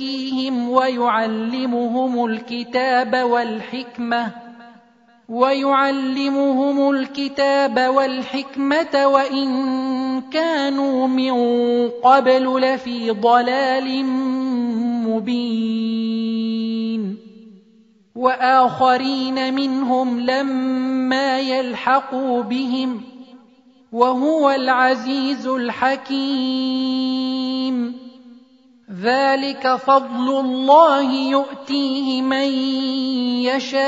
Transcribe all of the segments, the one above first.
ويزكيهم ويعلمهم الكتاب والحكمة ويعلمهم الكتاب والحكمة وإن كانوا من قبل لفي ضلال مبين. وآخرين منهم لما يلحقوا بهم وهو العزيز الحكيم. ذلك فضل الله يؤتيه من يشاء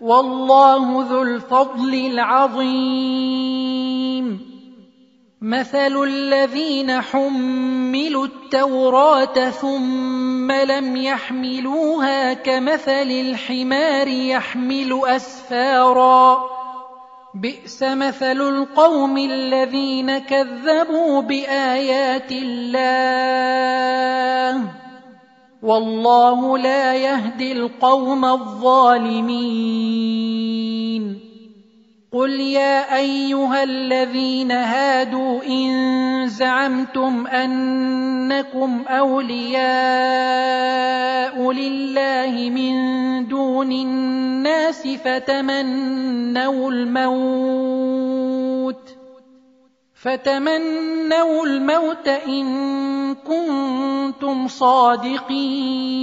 والله ذو الفضل العظيم. مثل الذين حملوا التوراة ثم لم يحملوها كمثل الحمار يحمل أسفارا. بئس مثل القوم الذين كذبوا بآيات الله والله لا يهدي القوم الظالمين. قل يا ايها الذين هادوا ان زعمتم انكم اولياء لله من دون الناس فتمنوا الموت فتمنوا الموت ان كنتم صادقين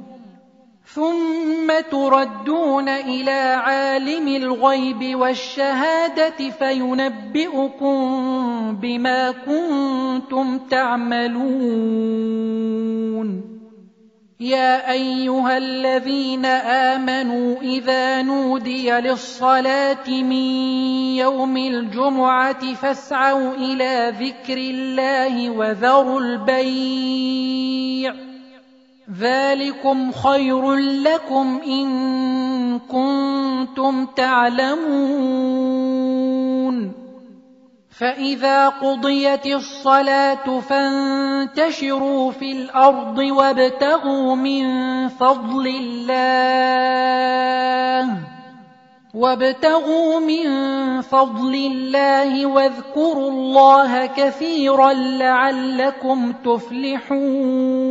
ثم تردون إلى عالم الغيب والشهادة فينبئكم بما كنتم تعملون. يا أيها الذين آمنوا إذا نودي للصلاة من يوم الجمعة فاسعوا إلى ذكر الله وذروا البيع ذلكم خير لكم ان كنتم تعلمون. فاذا قضيت الصلاه فانتشروا في الأرض وابتغوا من فضل الله وابتغوا من فضل الله واذكروا الله كثيرا لعلكم تفلحون.